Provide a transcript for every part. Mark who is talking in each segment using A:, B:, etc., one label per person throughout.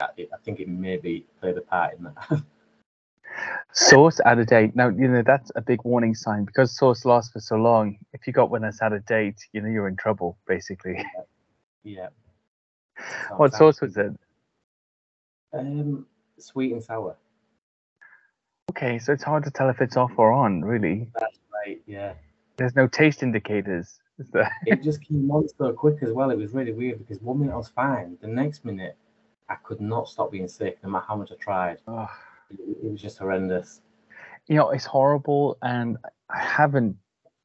A: I think it maybe played a part in that.
B: Sauce out of date. Now, you know, that's a big warning sign because sauce lasts for so long. If you got one that's out of date, you know, you're in trouble, basically.
A: Yeah.
B: what sauce was it?
A: Um, sweet and sour.
B: Okay, so it's hard to tell if it's off or on, really.
A: That's right, yeah.
B: There's no taste indicators, is there?
A: it just came on so quick as well. It was really weird because one minute I was fine, the next minute I could not stop being sick, no matter how much I tried.
B: Oh.
A: It, it was just horrendous.
B: You know, it's horrible, and I haven't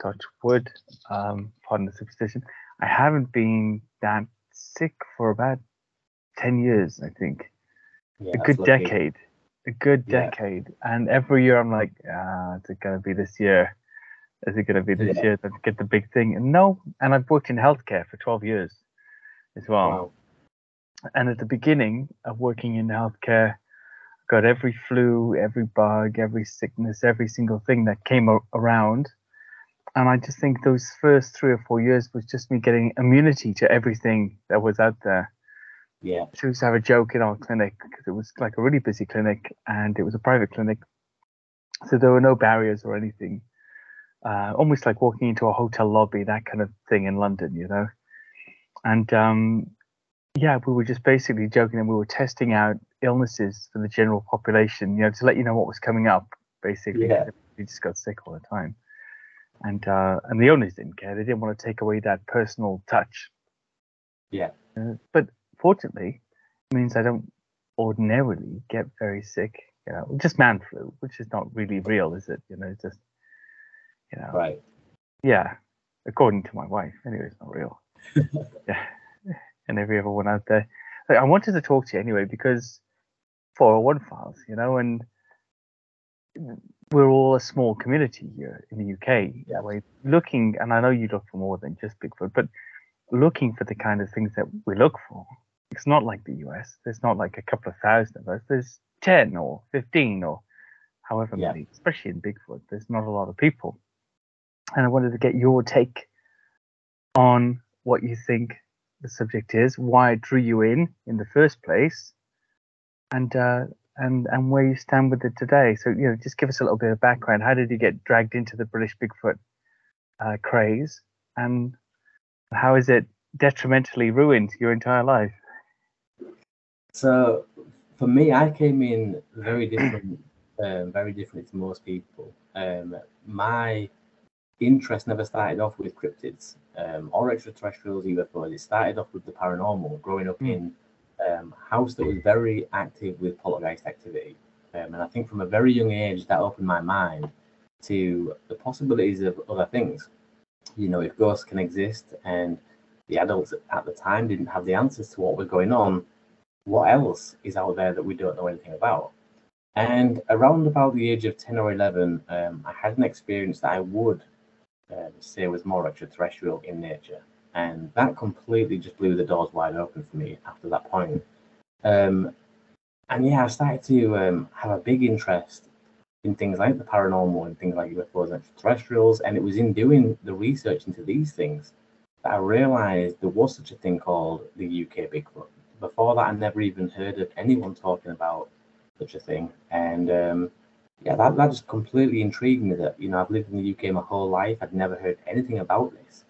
B: touched wood. Um, pardon the superstition. I haven't been that sick for about ten years, I think.
A: Yeah,
B: a good
A: lucky.
B: decade. A good
A: Yeah.
B: decade. And every year I'm like, ah, is it gonna be this year? Is it gonna be this
A: Yeah.
B: year that I get the big thing? And no, and I've worked in healthcare for twelve years as well.
A: Wow.
B: And at the beginning of working in healthcare, got every flu, every bug, every sickness, every single thing that came a- around. And I just think those first three or four years was just me getting immunity to everything that was out there.
A: Yeah,
B: So we used to have a joke in our clinic because it was like a really busy clinic and it was a private clinic. So there were no barriers or anything. Uh, almost like walking into a hotel lobby, that kind of thing in London, you know. And um, yeah, we were just basically joking and we were testing out illnesses for the general population, you know, to let you know what was coming up, basically.
A: Yeah.
B: We just got sick all the time. And uh, and the owners didn't care. They didn't want to take away that personal touch.
A: yeah,
B: Uh, but fortunately, it means I don't ordinarily get very sick. You know, just man flu, which is not really real, is it? You know, it's just you know,
A: right.
B: yeah. According to my wife, anyway, it's not real. yeah, and every other one out there. I wanted to talk to you anyway because 401 files, you know, and we're all a small community here in the UK.
A: Yeah.
B: We're looking, and I know you look for more than just Bigfoot, but looking for the kind of things that we look for. It's not like the US. There's not like a couple of thousand of us. There's 10 or 15 or however
A: Yeah.
B: many, especially in Bigfoot. There's not a lot of people. And I wanted to get your take on what you think the subject is, why it drew you in in the first place, and uh, and and where you stand with it today. So you know, just give us a little bit of background. How did you get dragged into the British Bigfoot uh, craze, and how is it detrimentally ruined your entire life?
A: So for me, I came in very different, um, very different to most people. Um, my interest never started off with cryptids um, or extraterrestrials, UFOs. It started off with the paranormal. Growing up
B: Mm.
A: in um, a house that was very active with poltergeist activity, um, and I think from a very young age that opened my mind to the possibilities of other things. You know, if ghosts can exist, and the adults at the time didn't have the answers to what was going on, what else is out there that we don't know anything about? And around about the age of 10 or 11, um, I had an experience that I would um, say was more extraterrestrial in nature. And that completely just blew the doors wide open for me after that point. Um, and yeah, I started to um, have a big interest in things like the paranormal and things like UFOs and extraterrestrials. And it was in doing the research into these things that I realized there was such a thing called the UK Bigfoot. Before that, I never even heard of anyone talking about such a thing. And um, yeah, that, that just completely intrigued me that, you know, I've lived in the UK my whole life. I'd never heard anything about this.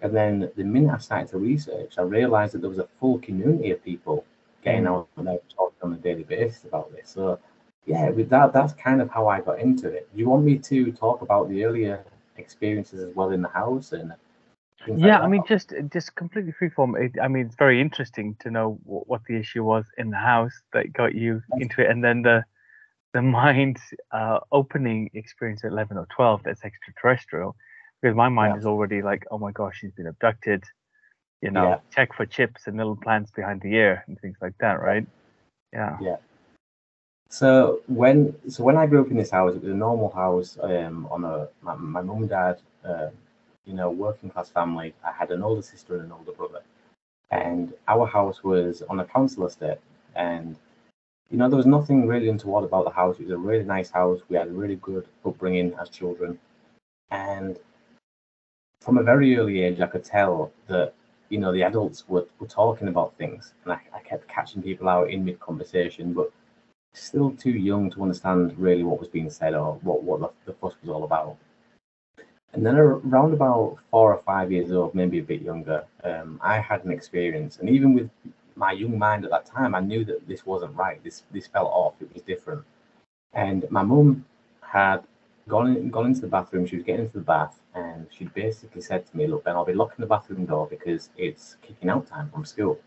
A: And then the minute I started to research, I realized that there was a full community of people getting
B: Mm.
A: out talking on a daily basis about this. So yeah, with that, that's kind of how I got into it. Do you want me to talk about the earlier experiences as well in the house and things like
B: Yeah, I mean, just just completely freeform. It, I mean, it's very interesting to know what, what the issue was in the house that got you into it, and then the the mind uh, opening experience at eleven or twelve that's extraterrestrial, because my mind
A: Yeah.
B: is already like, oh my gosh, she's been abducted. You know,
A: Yeah.
B: check for chips and little plants behind the ear and things like that, right? Yeah. Yeah.
A: So when so when I grew up in this house, it was a normal house um, on a my, my mum and dad, uh, you know, working class family. I had an older sister and an older brother, and our house was on a council estate. And you know, there was nothing really untoward about the house. It was a really nice house. We had a really good upbringing as children, and from a very early age, I could tell that you know, the adults were, were talking about things, and I, I kept catching people out in mid conversation, but still too young to understand really what was being said or what, what the, the fuss was all about. And then around about four or five years old, maybe a bit younger, um, I had an experience, and even with my young mind at that time, I knew that this wasn't right. This this felt off. It was different. And my mum had gone in, gone into the bathroom. She was getting into the bath, and she basically said to me, "Look, Ben, I'll be locking the bathroom door because it's kicking out time from school.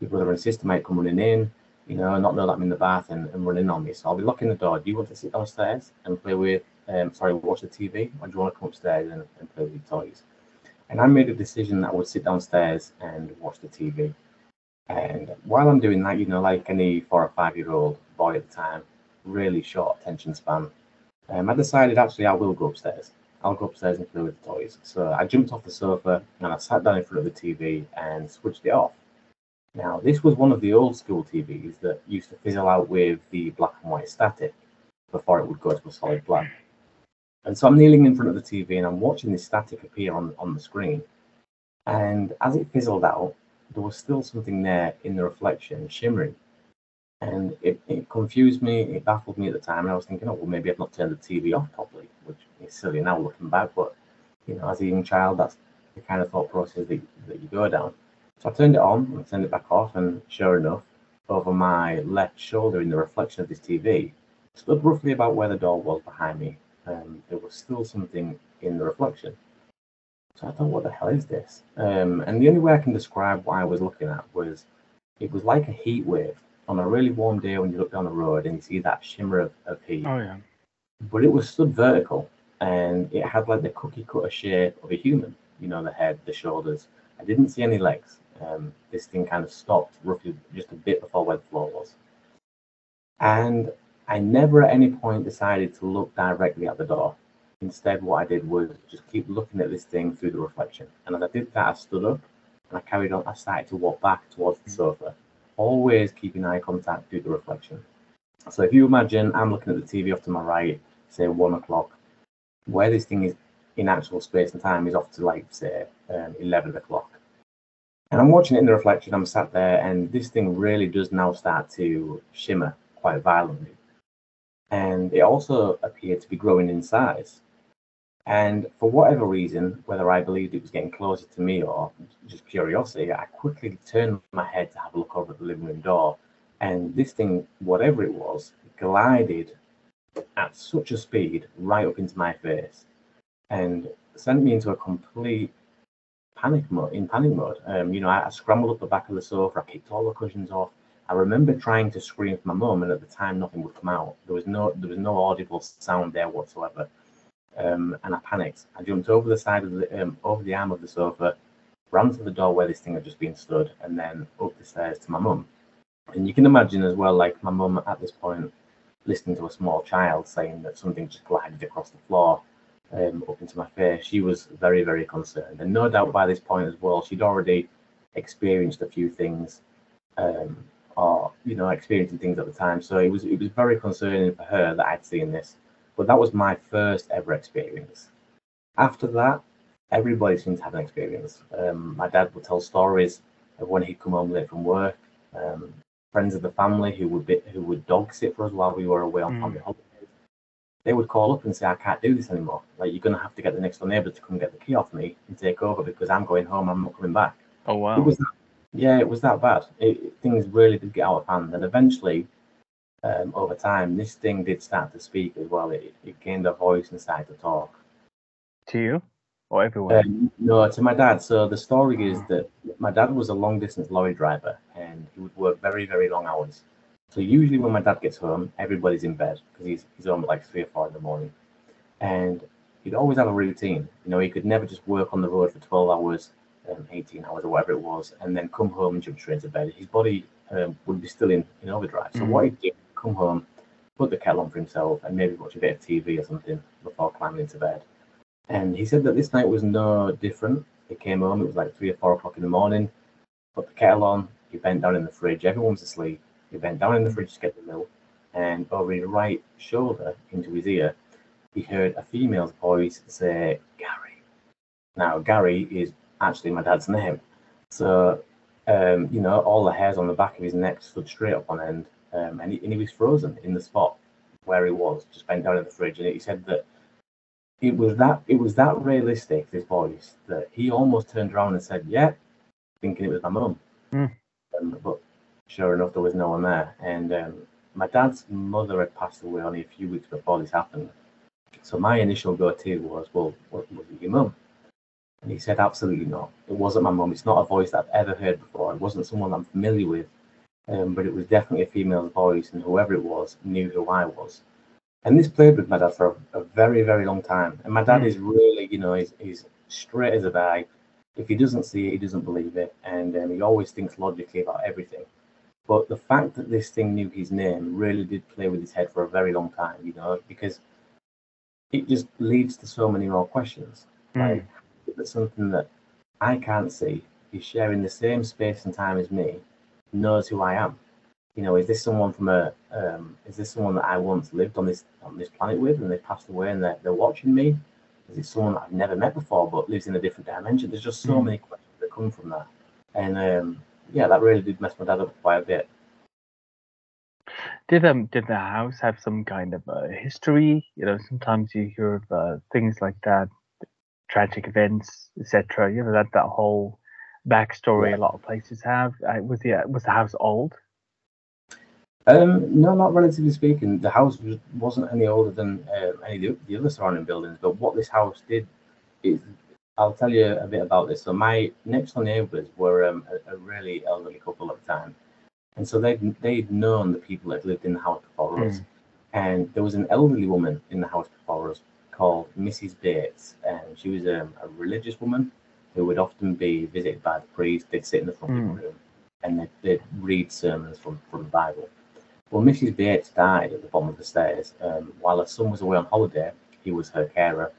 A: Your brother and sister might come running in, you know, not know that I'm in the bath and, and running on me. So I'll be locking the door. Do you want to sit downstairs and play with, um, sorry, watch the TV, or do you want to come upstairs and, and play with your toys?" And I made a decision that I would sit downstairs and watch the TV. And while I'm doing that, you know, like any four or five year old boy at the time, really short attention span, um, I decided actually I will go upstairs. I'll go upstairs and play with the toys. So I jumped off the sofa and I sat down in front of the TV and switched it off. Now, this was one of the old school TVs that used to fizzle out with the black and white static before it would go to a solid black. And so I'm kneeling in front of the TV and I'm watching this static appear on, on the screen. And as it fizzled out, there was still something there in the reflection shimmering. And it, it confused me, it baffled me at the time. And I was thinking, oh, well, maybe I've not turned the TV off properly, which is silly now looking back. But, you know, as a young child, that's the kind of thought process that, that you go down. So I turned it on and turned it back off. And sure enough, over my left shoulder in the reflection of this TV, stood roughly about where the door was behind me. Um, there was still something in the reflection. So I thought, what the hell is this? Um, and the only way I can describe what I was looking at was it was like a heat wave on a really warm day when you look down the road and you see that shimmer of, of heat.
B: Oh yeah.
A: But it was stood vertical and it had like the cookie cutter shape of a human, you know, the head, the shoulders. I didn't see any legs. Um, this thing kind of stopped roughly just a bit before where the floor was. And I never at any point decided to look directly at the door. Instead, what I did was just keep looking at this thing through the reflection. And as I did that, I stood up and I carried on. I started to walk back towards the sofa, always keeping eye contact through the reflection. So if you imagine I'm looking at the TV off to my right, say one o'clock, where this thing is in actual space and time is off to like say um, 11 o'clock. And I'm watching it in the reflection. I'm sat there, and this thing really does now start to shimmer quite violently. And it also appeared to be growing in size. And for whatever reason, whether I believed it was getting closer to me or just curiosity, I quickly turned my head to have a look over at the living room door. And this thing, whatever it was, glided at such a speed right up into my face and sent me into a complete panic mode in panic mode. Um, you know, I, I, scrambled up the back of the sofa, I kicked all the cushions off. I remember trying to scream for my mum, and at the time nothing would come out. There was no there was no audible sound there whatsoever um, and I panicked. I jumped over the side of the um, over the arm of the sofa, ran to the door where this thing had just been stood, and then up the stairs to my mum. And you can imagine as well, like my mum at this point, listening to a small child saying that something just glided across the floor um, up into my face. She was very, very concerned, and no doubt by this point as well, she'd already experienced a few things, um, or you know, experiencing things at the time. So it was it was very concerning for her that I'd seen this. But that was my first ever experience. After that, everybody seemed to have an experience. Um, my dad would tell stories of when he'd come home late from work. Um, friends of the family who would be, who would dog sit for us while we were away on mm. family holidays. They would call up and say, "I can't do this anymore. Like you're gonna have to get the next door neighbour to come get the key off me and take over because I'm going home. I'm not coming back."
B: Oh wow!
A: It was that, yeah, it was that bad. It, things really did get out of hand, and eventually um, over time, this thing did start to speak as well. It, it gained a voice and started to talk.
B: To you or everyone? Um,
A: no, to my dad. So the story is that my dad was a long distance lorry driver and he would work very, very long hours. So usually when my dad gets home, everybody's in bed because he's, he's home at like three or four in the morning. And he'd always have a routine. You know, he could never just work on the road for 12 hours, um, 18 hours or whatever it was, and then come home and jump straight into bed. His body um, would be still in, in overdrive. So mm-hmm. what he'd do come home, put the kettle on for himself, and maybe watch a bit of TV or something before climbing into bed. And he said that this night was no different. He came home, it was like three or four o'clock in the morning, put the kettle on, he bent down in the fridge, everyone was asleep. He bent down in the fridge to get the milk, and over his right shoulder into his ear, he heard a female's voice say, Gary. Now, Gary is actually my dad's name. So, um, you know, all the hairs on the back of his neck stood straight up on end, um, and, he, and he was frozen in the spot where he was, just bent down in the fridge. And he said that it was that it was that realistic, this voice, that he almost turned around and said, "Yeah," thinking it was my mum.
B: Mm.
A: Um, but sure enough, there was no one there. And um, my dad's mother had passed away only a few weeks before this happened. So my initial go-to was, "Well, what, was it your mum?" And he said, "Absolutely not. It wasn't my mum. It's not a voice that I've ever heard before. It wasn't someone I'm familiar with." Um, but it was definitely a female's voice, and whoever it was knew who I was and this played with my dad for a, a very, very long time. And my dad mm. is really, you know, he's, he's straight as a die. If he doesn't see it, he doesn't believe it, and um, he always thinks logically about everything. But the fact that this thing knew his name really did play with his head for a very long time, you know, because it just leads to so many more questions. Mm. Like, it's something that I can't see is sharing the same space and time as me, knows who I am you know, is this someone from a, um, is this someone that I once lived on this on this planet with, and they passed away, and they're, they're watching me? Is it someone that I've never met before, but lives in a different dimension? There's just so mm. many questions that come from that, and um, yeah, that really did mess my dad up quite a bit.
B: Did um did the house have some kind of a history? You know, sometimes you hear of uh, things like that, tragic events, etc. You know that that whole backstory a lot of places have. Uh, was the was the house old?
A: Um, no, not relatively speaking. The house was, wasn't any older than uh, any of the, other surrounding buildings. But what this house did is, I'll tell you a bit about this. So my next door neighbours were um, a, a, really elderly couple at the time, and so they'd they'd known the people that lived in the house before mm. us. And there was an elderly woman in the house before us called Mrs. Bates, and she was um, a religious woman who would often be visited by the priest. They'd sit in the front mm. room and they'd, they'd read sermons from, from the Bible. Well, Mrs. Bates died at the bottom of the stairs. Um, while her son was away on holiday, he was her carer.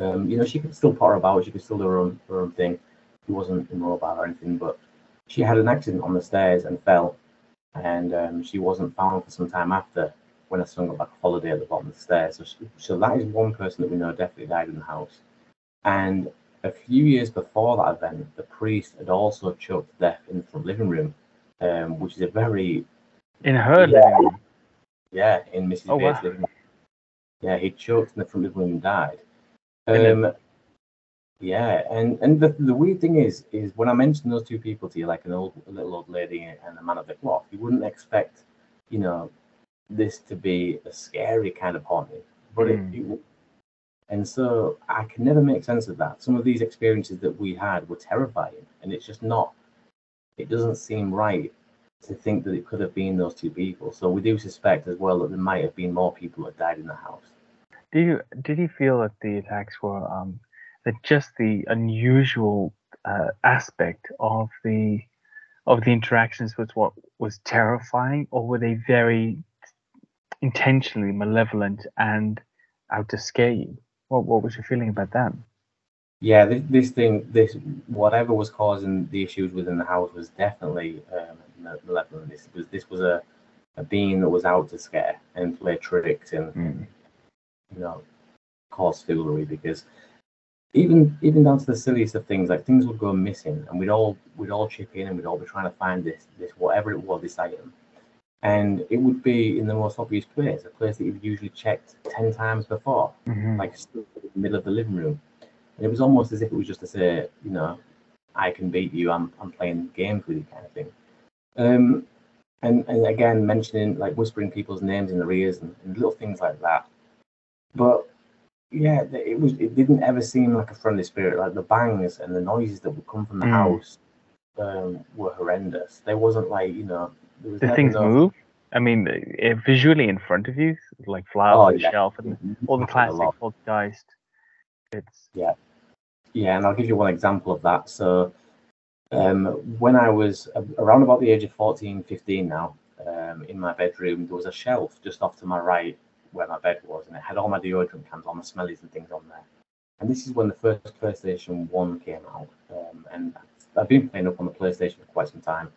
A: Um, you know, she could still potter about, she could still do her own, her own thing. He wasn't immobile or anything, but she had an accident on the stairs and fell, and um, she wasn't found for some time after when her son got back holiday at the bottom of the stairs. So, she, so that is one person that we know definitely died in the house. And a few years before that event, the priest had also choked to death in the front living room, um, which is a very
B: in her yeah. living room.
A: Yeah, in Mrs. Oh, Bates' wow. living room. Yeah, he choked in the front the room and died. Um, yeah, and and the, the weird thing is, is when I mentioned those two people to you, like an old, a little old lady and a man of the cloth, you wouldn't expect, you know, this to be a scary kind of haunting, but mm. it, it, and so I can never make sense of that. Some of these experiences that we had were terrifying, and it's just not. It doesn't seem right to think that it could have been those two people. So we do suspect as well that there might have been more people that died in the house.
B: Do you did you feel that the attacks were um, that just the unusual uh, aspect of the of the interactions was what was terrifying, or were they very intentionally malevolent and out to scare you? What what was your feeling about that?
A: Yeah, this, this thing, this whatever was causing the issues within the house was definitely um, malevolent. This was this was a, a being that was out to scare and play tricks and mm. you know cause foolery because even even down to the silliest of things, like things would go missing and we'd all we'd all chip in and we'd all be trying to find this this whatever it was, this item. And it would be in the most obvious place, a place that you've usually checked ten times before, mm-hmm. like in the middle of the living room. And it was almost as if it was just to say, you know, I can beat you, I'm I'm playing games with you kind of thing. Um, and, and again, mentioning like whispering people's names in their ears and, and little things like that. But yeah, it was. It didn't ever seem like a friendly spirit. Like the bangs and the noises that would come from the mm. house um, were horrendous. There wasn't like you know.
B: The things move. I mean, uh, visually in front of you, like flowers oh, on the yeah. shelf and mm-hmm. all the classic poltergeist. It's
A: yeah, yeah, and I'll give you one example of that. So um, when I was around about the age of 14, 15 now, um, in my bedroom, there was a shelf just off to my right where my bed was, and it had all my deodorant cans, all my smellies and things on there. And this is when the first PlayStation 1 came out. Um, and I've been playing up on the PlayStation for quite some time.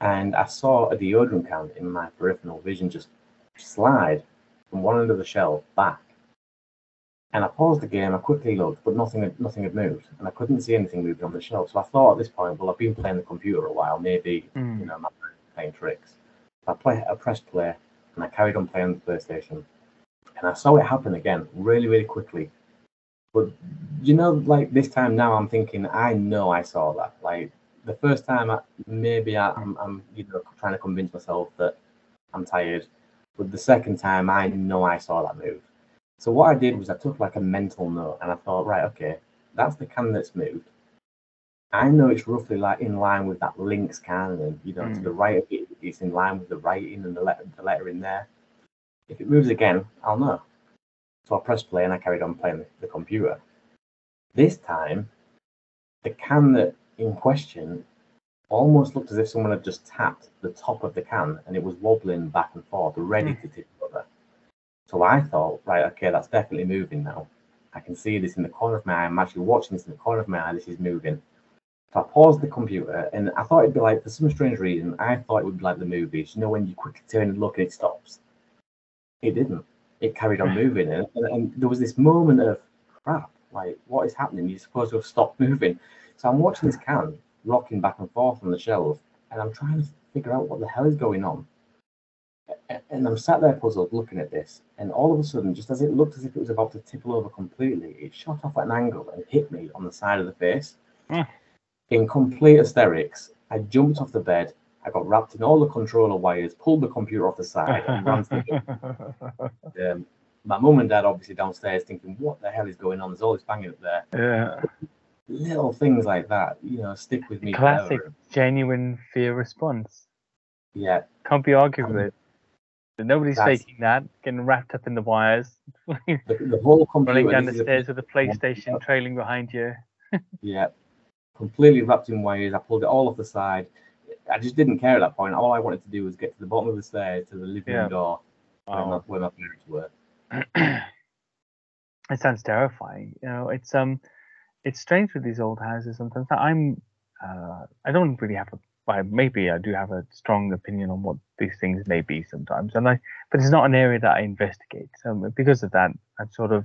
A: And I saw a deodorant can in my peripheral vision just slide from one end of the shelf back. And I paused the game. I quickly looked, but nothing had, nothing had moved, and I couldn't see anything moving on the shelf. So I thought at this point, well, I've been playing the computer a while. Maybe
B: Mm.
A: you know, I'm playing tricks. So I play, I pressed play, and I carried on playing the PlayStation, and I saw it happen again, really, really quickly. But you know, like this time now, I'm thinking, I know I saw that. Like the first time, I, maybe I, I'm, I'm, you know, trying to convince myself that I'm tired. But the second time, I know I saw that move. So what I did was I took like a mental note, and I thought, right, okay, that's the can that's moved. I know it's roughly like in line with that Lynx can, and you know, to
B: Mm.
A: the right of it, it's in line with the writing and the letter, the letter in there. If it moves again, I'll know. So I pressed play and I carried on playing the, the computer. This time, the can that in question almost looked as if someone had just tapped the top of the can and it was wobbling back and forth, ready hmm. to tip over. So I thought, right, okay, that's definitely moving now. I can see this in the corner of my eye. I'm actually watching this in the corner of my eye. This is moving. So I paused the computer and I thought it'd be like, for some strange reason, I thought it would be like the movies. You know, when you quickly turn and look and it stops. It didn't. It carried on moving. And, and, and there was this moment of, crap, like, what is happening? You're supposed to have stopped moving. So I'm watching this can rocking back and forth on the shelf and I'm trying to figure out what the hell is going on. And I'm sat there puzzled looking at this. And all of a sudden, just as it looked as if it was about to tipple over completely, it shot off at an angle and hit me on the side of the face.
B: Hmm.
A: In complete hysterics, I jumped off the bed. I got wrapped in all the controller wires, pulled the computer off the side, and ran to the um, my mum and dad obviously downstairs thinking, what the hell is going on? There's all this banging up there.
B: yeah.
A: Little things like that, you know, stick with me.
B: Classic
A: forever.
B: genuine fear response.
A: Yeah,
B: Can't be argued with. Nobody's
A: That's-
B: faking that. Getting wrapped up in the wires.
A: the, the whole computer.
B: Running down the
A: is a-
B: stairs with a PlayStation trailing behind you.
A: Yeah, completely wrapped in wires. I pulled it all off the side. I just didn't care at that point. All I wanted to do was get to the bottom of the stairs to the living
B: Yeah.
A: room door where, my, where my parents were.
B: it sounds terrifying. You know, it's um, it's strange with these old houses. Sometimes I'm, uh, I don't really have a. Well, maybe I do have a strong opinion on what these things may be sometimes, and I, but it's not an area that I investigate. So because of that, I'm sort of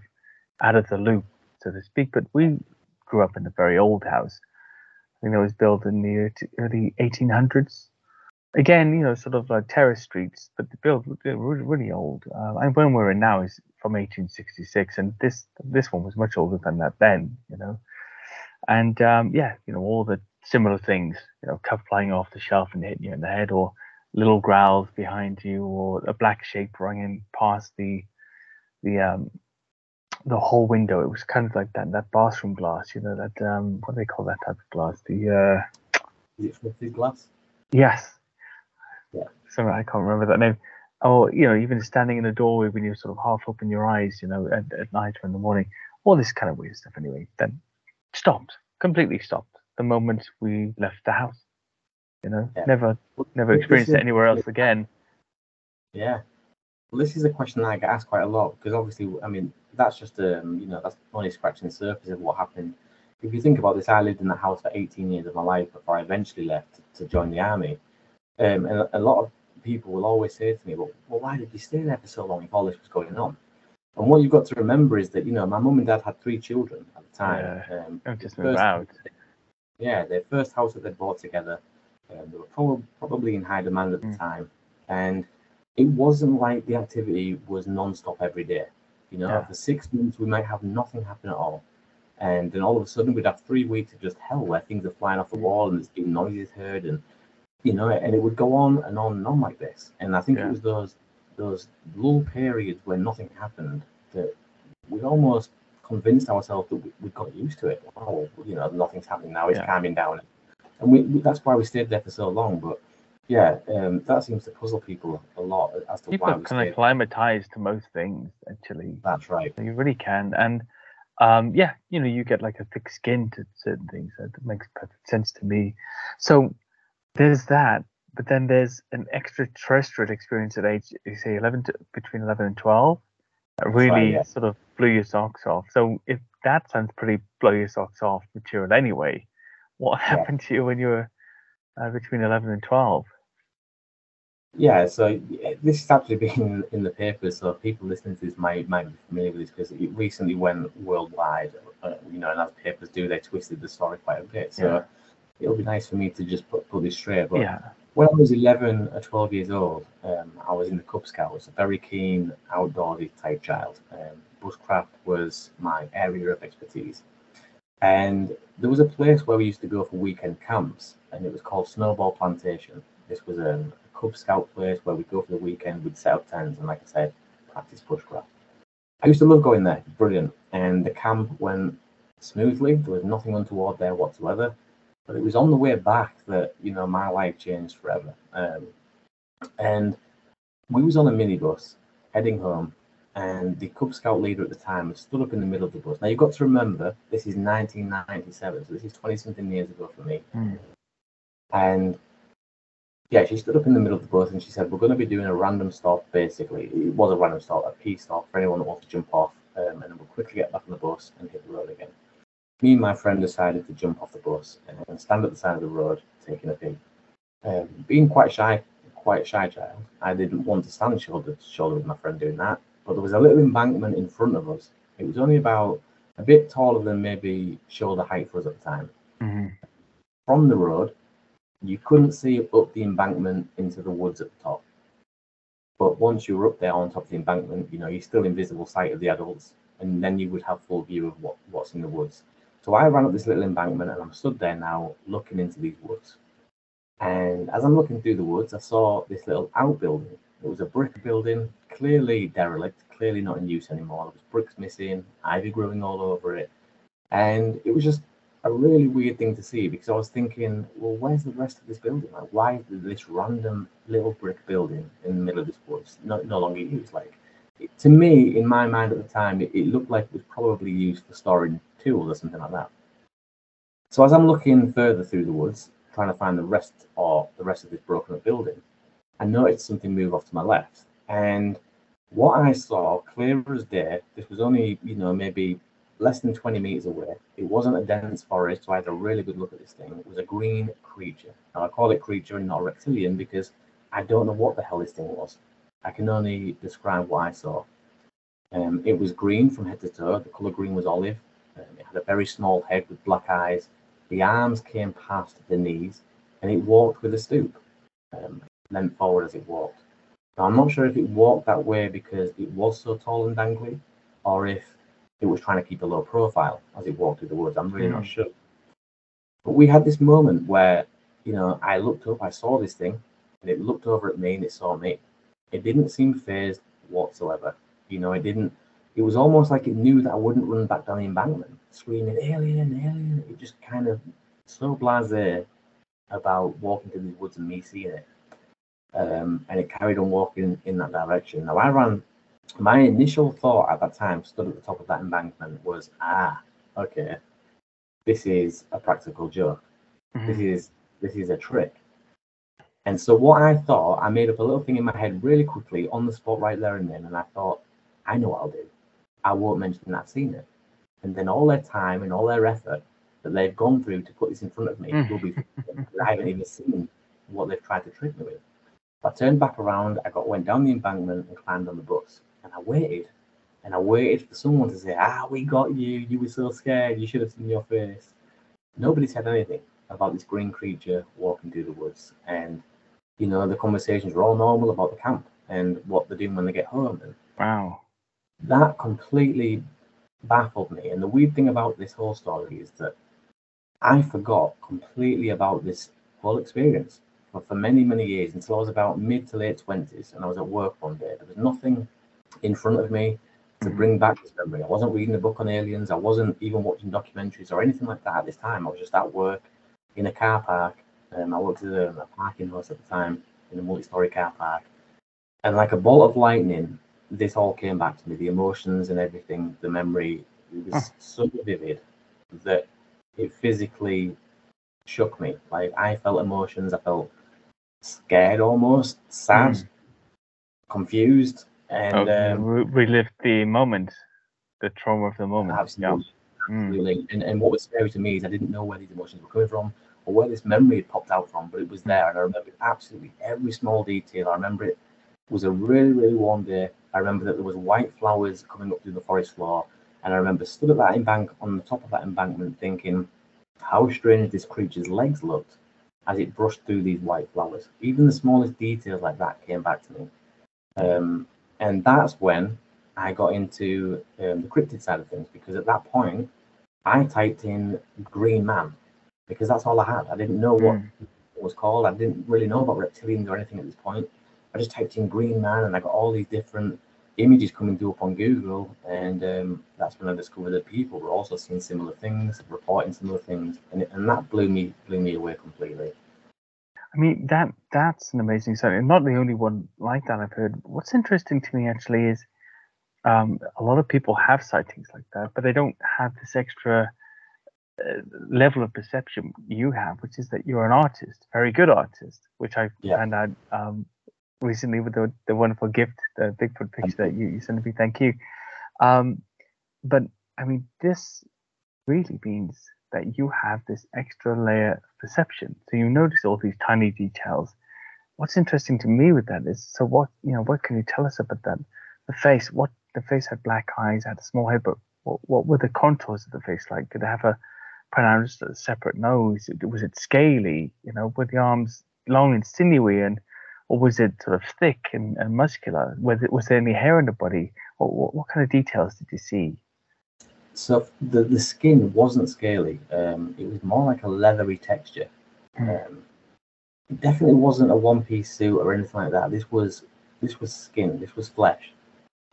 B: out of the loop, so to speak. But we grew up in a very old house. I think it was built in the early 1800s. Again, you know, sort of like terrace streets, but the build they're really, really old. Uh, and when we're in now is from 1866, and this this one was much older than that then, you know. And um, yeah, you know, all the similar things, you know, cup flying off the shelf and hitting you in the head, or little growls behind you, or a black shape running past the the um the whole window. It was kind of like that that bathroom glass, you know, that um what do they call that type of glass? The uh
A: it glass?
B: yes.
A: Yeah.
B: Sorry, I can't remember that name. Or you know, even standing in the doorway when you're sort of half open your eyes, you know, at, at night or in the morning, all this kind of weird stuff. Anyway, then stopped, completely stopped the moment we left the house. You know,
A: Yeah.
B: never, never experienced
A: is-
B: it anywhere else again.
A: Yeah. Well, this is a question that I get asked quite a lot because obviously, I mean, that's just um, you know, that's only scratching the surface of what happened. If you think about this, I lived in that house for 18 years of my life before I eventually left to join the army. Um, and a lot of people will always say to me, "Well, well, why did you stay there for so long if all this was going on?" And what you've got to remember is that you know, my mum and dad had three children at the time. Um,
B: Don't just
A: first-
B: out.
A: yeah, their first house that they bought together. Um, they were probably probably in high demand at the
B: Mm.
A: time, and it wasn't like the activity was non-stop every day. You know,
B: Yeah.
A: for six months we might have nothing happen at all, and then all of a sudden we'd have three weeks of just hell where things are flying off the
B: Mm.
A: wall and there's been noises heard, and you know, and it would go on and on and on like this. And I think
B: Yeah.
A: it was those those lull periods where nothing happened that we almost convinced ourselves that we, we got used to it. Oh, you know, nothing's happening now; it's
B: Yeah.
A: calming down, and we, we that's why we stayed there for so long. But yeah, um, that seems to puzzle people a lot as to
B: People
A: why
B: kind of climatized to most things, actually.
A: That's right.
B: You really can. And um, yeah, you know, you get like a thick skin to certain things. That makes perfect sense to me. So there's that. But then there's an extraterrestrial experience at age, you say, 11 to, between 11 and 12. That
A: right,
B: really
A: yeah.
B: sort of blew your socks off. So if that sounds pretty blow your socks off material anyway, what happened to you when you were uh, between 11 and 12?
A: Yeah, so this has actually been in the papers, so people listening to this might might be familiar with this because it recently went worldwide. Uh, you know, and as papers do, they twisted the story quite a bit. So
B: Yeah.
A: It'll be nice for me to just put, put this straight. But
B: Yeah.
A: when I was 11 or 12 years old, um, I was in the Cub Scouts, a very keen outdoorsy type child. Um, bushcraft was my area of expertise. And there was a place where we used to go for weekend camps, and it was called Snowball Plantation. This was um, a Cub Scout place where we'd go for the weekend, we'd set up tents, and like I said, practice bushcraft. I used to love going there, brilliant. And the camp went smoothly, there was nothing untoward there whatsoever. But it was on the way back that, you know, my life changed forever. Um, and we was on a minibus heading home, and the Cub Scout leader at the time was stood up in the middle of the bus. Now you've got to remember, this is 1997, so this is 20 something years ago for me.
B: Mm.
A: And yeah, she stood up in the middle of the bus and she said, We're going to be doing a random stop, basically. It was a random stop, a P stop for anyone that wants to jump off, um, and then we'll quickly get back on the bus and hit the road again. Me and my friend decided to jump off the bus and stand at the side of the road taking a pee. Um, being quite shy, quite a shy child, I didn't want to stand shoulder to shoulder with my friend doing that. But there was a little embankment in front of us. It was only about a bit taller than maybe shoulder height for us at the time
B: Mhm.
A: from the road, you couldn't see up the embankment into the woods at the top. But once you were up there on top of the embankment, you know, you're still in visible sight of the adults, and then you would have full view of what, what's in the woods. So I ran up this little embankment and I'm stood there now looking into these woods. And as I'm looking through the woods, I saw this little outbuilding. It was a brick building, clearly derelict, clearly not in use anymore. There was bricks missing, ivy growing all over it. And it was just a really weird thing to see because I was thinking, well, where's the rest of this building? Like, why is this random little brick building in the middle of this woods no, no longer used? Like, it, to me, in my mind at the time, it, it looked like it was probably used for storing tools or something like that. So as I'm looking further through the woods, trying to find the rest or the rest of this broken up building, I noticed something move off to my left. And what I saw, clear as day, this was only, you know, maybe less than 20 meters away. It wasn't a dense forest, so I had a really good look at this thing. It was a green creature. Now, I call it creature and not reptilian because I don't know what the hell this thing was. I can only describe what I saw. Um, it was green from head to toe. The color green was olive. Um, it had a very small head with black eyes. The arms came past the knees, and it walked with a stoop, um, leant forward as it walked. Now, I'm not sure if it walked that way because it was so tall and dangly, or if it was trying to keep a low profile as it walked through the woods. I'm really not
B: Mm.
A: sure. But we had this moment where, you know, I looked up, I saw this thing, and it looked over at me and it saw me. It didn't seem fazed whatsoever. You know, it didn't, it was almost like it knew that I wouldn't run back down the embankment, screaming, alien, alien. It just kind of so blase about walking through these woods and me seeing it. Um, and it carried on walking in that direction. Now, I ran my initial thought at that time, stood at the top of that embankment, was ah, okay, this is a practical joke. This
B: Mhm.
A: is this is a trick. And so what I thought, I made up a little thing in my head really quickly on the spot right there and then, and I thought, I know what I'll do. I won't mention that I've seen it. And then all their time and all their effort that they've gone through to put this in front of me
B: Mm.
A: will be I haven't even seen what they've tried to trick me with. I turned back around, I got went down the embankment and climbed on the bus. And I waited. And I waited for someone to say, Ah, we got you. You were so scared. You should have seen your face. Nobody said anything about this green creature walking through the woods. And, you know, the conversations were all normal about the camp and what they're doing when they get home. And
B: Wow.
A: that completely baffled me. And the weird thing about this whole story is that I forgot completely about this whole experience for, for many, many years until I was about mid to late 20s and I was at work one day. There was nothing in front of me to
B: Mhm.
A: bring back this memory. I wasn't reading a book on aliens, I wasn't even watching documentaries or anything like that at this time. I was just at work in a car park. Um, I worked as a, parking host at the time in a multi story car park. And like a bolt of lightning, this all came back to me the emotions and everything, the memory. It was so vivid that it physically shook me. Like I felt emotions, I felt scared almost, sad,
B: Mm.
A: confused, and
B: Oh,
A: um,
B: re- relive the moment, the trauma of the moment.
A: absolutely.
B: Yeah. Mm.
A: And, and what was scary to me is I didn't know where these emotions were coming from. Or where this memory had popped out from, but it was there, and I remember absolutely every small detail. I remember it was a really, really warm day. I remember that there was white flowers coming up through the forest floor, and I remember stood at that embank on the top of that embankment, thinking how strange this creature's legs looked as it brushed through these white flowers. Even the smallest details like that came back to me, um, and that's when I got into um, the cryptid side of things because at that point I typed in green man because that's all I had. I didn't know what
B: Mm.
A: it was called. I didn't really know about reptilians or anything at this point. I just typed in green man and I got all these different images coming through up on Google, and um, that's when I discovered that people were also seeing similar things, reporting similar things, and, and that blew me blew me away completely.
B: I mean that that's an amazing story. And not the only one like that I've heard. What's interesting to me actually is um, a lot of people have sightings like that, but they don't have this extra level of perception you have, which is that you're an artist, very good artist, which I
A: Yeah.
B: found out um, recently with the, the wonderful gift, the Bigfoot picture that you, you sent me. Thank you. Um, but I mean, this really means that you have this extra layer of perception. So you notice all these tiny details. What's interesting to me with that is, so what you know, what can you tell us about that? The face, what the face had black eyes, had a small head, but what, what were the contours of the face like? Did it have a pronounced a separate nose? Was it scaly? You know, were the arms long and sinewy, and or was it sort of thick and, and muscular? Was it was there any hair on the body? What, what, what kind of details did you see?
A: So the the skin wasn't scaly. Um, it was more like a leathery texture.
B: Mm.
A: Um, it definitely wasn't a one piece suit or anything like that. This was this was skin. This was flesh,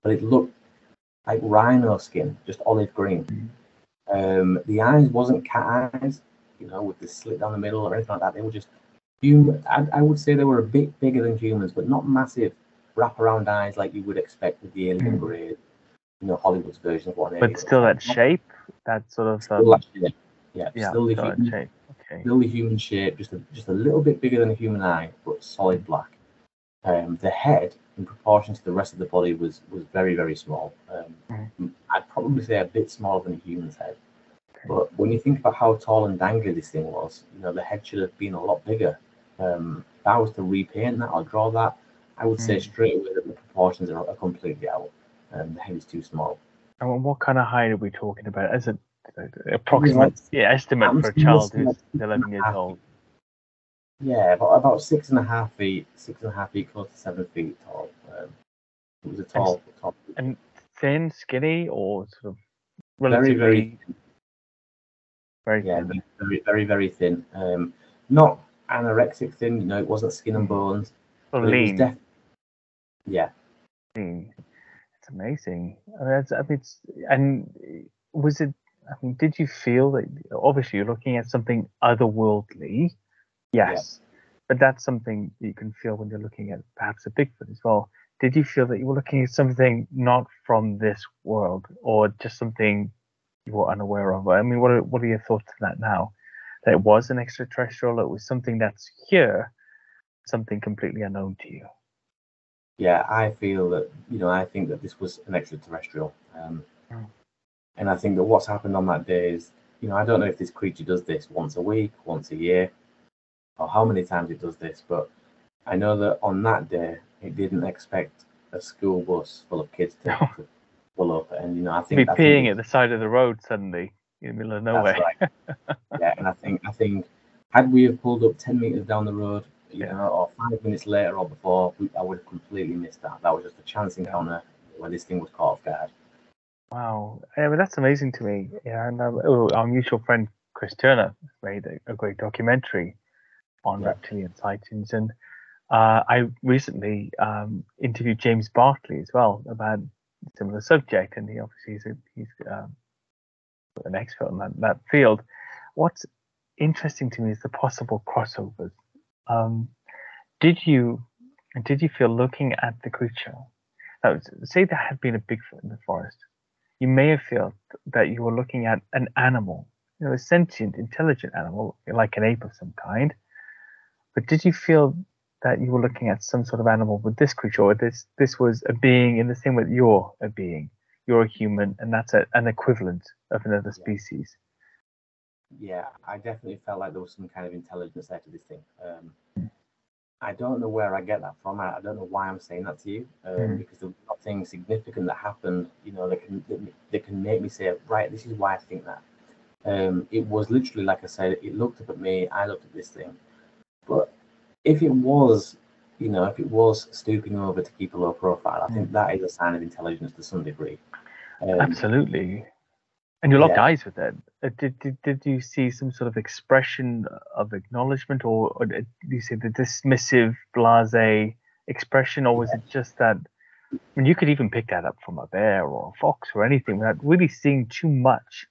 A: but it looked like rhino skin, just olive green. Um, the eyes wasn't cat eyes, you know, with the slit down the middle or anything like that. They were just human. I, I would say they were a bit bigger than humans, but not massive wraparound eyes like you would expect with the alien
B: Mm.
A: grade, you know, Hollywood's version of what an alien
B: But still, that shape, that sort of um.
A: Yeah,
B: yeah,
A: still the human,
B: shape. Okay.
A: still the human shape, just a, just a little bit bigger than a human eye, but solid black. Um, the head, in proportion to the rest of the body, was was very very small. Um, I'd probably say a bit smaller than a human's head. But when you think about how tall and dangly this thing was, you know, the head should have been a lot bigger. Um, if I was to repaint that or draw that, I would say
B: Mm.
A: straight away that the proportions are, are completely out. Um, the head is too small.
B: And what kind of height are we talking about? As a approximate yeah, estimate
A: I'm
B: for a child who's 11 years old.
A: Yeah, about, about six and a half feet, six and a half feet, close to seven feet tall. Um, it was a tall, tall.
B: And thin, skinny, or sort of relatively
A: very,
B: very
A: yeah,
B: thin?
A: very, very, very, very thin. Um, not anorexic thin, you know, it wasn't skin and bones.
B: Or
A: but it was
B: lean.
A: def- yeah,
B: lean. It's amazing. I mean, it's, I mean, it's, and was it? I mean, did you feel that? Obviously, you're looking at something otherworldly. Yes, but that's something that you can feel when you're looking at perhaps a Bigfoot as well. Did you feel that you were looking at something not from this world, or just something you were unaware of? I mean, what are what are your thoughts on that now? That it was an extraterrestrial, it was something that's here, something completely unknown to you.
A: yeah, I feel that, you know, I think that this was an extraterrestrial. Um,
B: Mm.
A: and I think that what's happened on that day is, you know, I don't know if this creature does this once a week, once a year, or how many times it does this, but I know that on that day, it didn't expect a school bus full of kids to,
B: No.
A: Pull up. And, you know, I
B: be
A: think. I think
B: peeing at the side of the road suddenly in the middle of nowhere.
A: Right. yeah, and I think I think had we have pulled up ten meters down the road, you
B: Yeah.
A: know, or five minutes later or before, we, I would have completely missed that. That was just a chance encounter where this thing was caught off guard.
B: Wow, yeah, but that's amazing to me. Yeah, and um, oh, our mutual friend Chris Turner made a, a great documentary on
A: Yeah.
B: reptilian sightings, and uh, I recently um, interviewed James Bartley as well about similar subject, and he obviously is a, he's um, an expert in that, that field. What's interesting to me is the possible crossovers. Um, did you did you feel looking at the creature? Now, say there had been a Bigfoot in the forest you may have felt that you were looking at an animal, you know, a sentient, intelligent animal, like an ape of some kind. But did you feel that you were looking at some sort of animal with this creature, or this this was a being in the same way that you're a being? You're a human, and that's a, an equivalent of another
A: Yeah.
B: species.
A: yeah, I definitely felt like there was some kind of intelligence there to this thing. Um, I don't know where I get that from. I, I don't know why I'm saying that to you, um,
B: Mm.
A: because there was nothing significant that happened. You know, that can that, that can make me say, right, this is why I think that. Um, it was literally like I said. It looked up at me. I looked at this thing. But if it was, you know, if it was stooping over to keep a low profile, I think that is a sign of intelligence to some degree. Um,
B: Absolutely. And you locked
A: yeah.
B: eyes with it. Uh, Did, did did you see some sort of expression of acknowledgement, or, or did you see the dismissive, blasé expression, or was it just that? I mean, you could even pick that up from a bear or a fox or anything without really seeing too much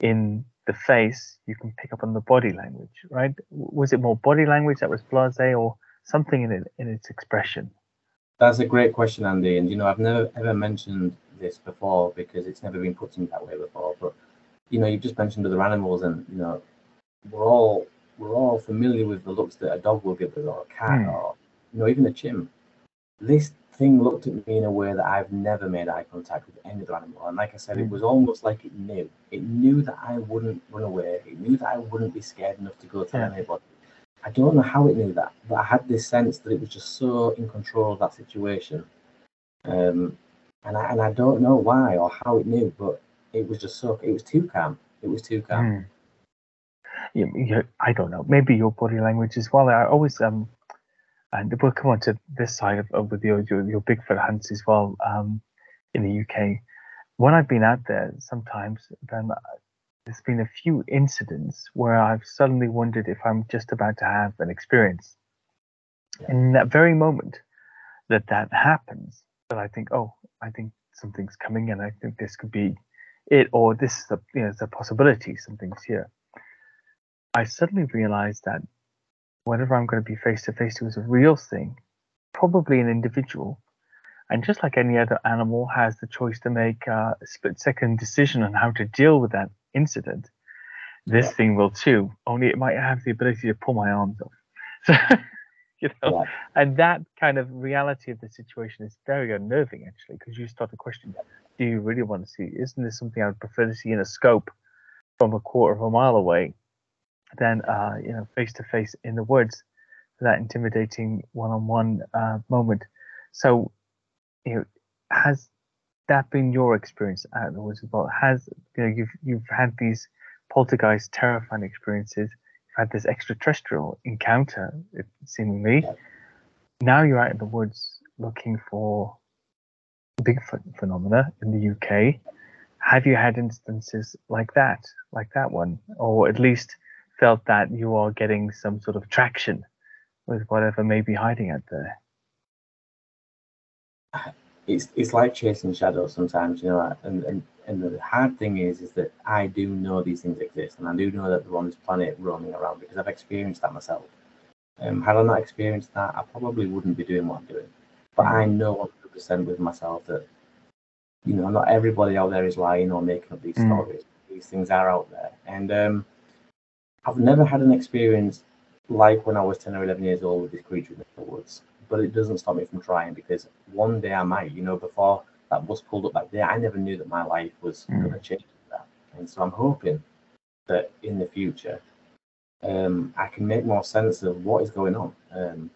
B: in the face. You can pick up on the body language, right? Was it more body language that was blasé, or something in it in its expression?
A: That's a great question, Andy. And you know, I've never ever mentioned this before because it's never been put to me that way before. But you know, you've just mentioned other animals, and you know, we're all we're all familiar with the looks that a dog will give us, or a cat,
B: Hmm.
A: or you know, even a chimp. This thing looked at me in a way that I've never made eye contact with any other animal. And like I said, it
B: Hmm.
A: was almost like it knew. It knew that I wouldn't run away. It knew that I wouldn't be scared enough to go tell
B: Yeah.
A: anybody. I don't know how it knew that, but I had this sense that it was just so in control of that situation. Um, and I and I don't know why or how it knew, but it was just so it was too calm. It was too calm.
B: Mm. Yeah, I don't know. Maybe your body language as well. I always um, and we'll come on to this side of, of with your, your your Bigfoot hunts as well. Um, in the UK, when I've been out there, sometimes then uh, there's been a few incidents where I've suddenly wondered if I'm just about to have an experience. In that very moment that that happens, that I think, oh, I think something's coming, and I think this could be it, or this is a you know, it's a possibility, something's here. I suddenly realized that whatever I'm going to be face to face to is a real thing, probably an individual. And just like any other animal has the choice to make a split second decision on how to deal with that incident, this
A: Yeah.
B: thing will too, only it might have the ability to pull my arms off. So, you know,
A: Yeah.
B: and that kind of reality of the situation is very unnerving actually, because you start to question do you really want to see? Isn't this something I would prefer to see in a scope from a quarter of a mile away than uh, you know face to face in the woods for that intimidating one-on-one uh, moment? So, you know, has that been your experience out in the woods as well? Has you know you've you've had these poltergeist terrifying experiences, you've had this extraterrestrial encounter, it seemingly. Now you're out in the woods looking for Bigfoot phenomena in the UK. Have you had instances like that, like that one, or at least felt that you are getting some sort of traction with whatever may be hiding out there?
A: it's it's like chasing shadows sometimes, you know. And and and the hard thing is, is that I do know these things exist, and I do know that they're on this planet roaming around because I've experienced that myself. Um, had I not experienced that, I probably wouldn't be doing what I'm doing. But I know 100% with myself that, you know, not everybody out there is lying or making up these
B: Mm.
A: stories. These things are out there, and um, I've never had an experience like when I was 10 or 11 years old with this creature in the woods. But it doesn't stop me from trying because one day I might, you know, before that bus pulled up that day, I never knew that my life was
B: Mm.
A: going to change that. And so I'm hoping that in the future, um, I can make more sense of what is going on. Um,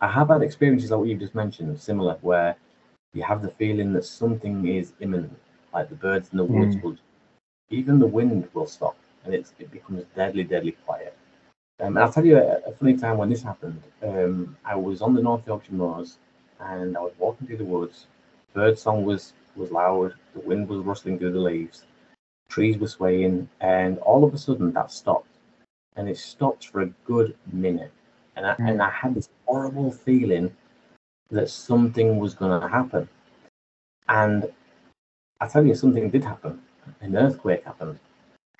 A: I have had experiences like what you've just mentioned, similar, where you have the feeling that something is imminent, like the birds in the woods
B: Mm.
A: will, even the wind will stop, and it becomes deadly, deadly quiet. Um, and I'll tell you a, a funny time when this happened. Um, I was on the North Yorkshire Moors, and I was walking through the woods. Bird song was was loud. The wind was rustling through the leaves. Trees were swaying, and all of a sudden that stopped, and it stopped for a good minute. And I,
B: Mm.
A: and I had this horrible feeling that something was going to happen. And I tell you, something did happen. An earthquake happened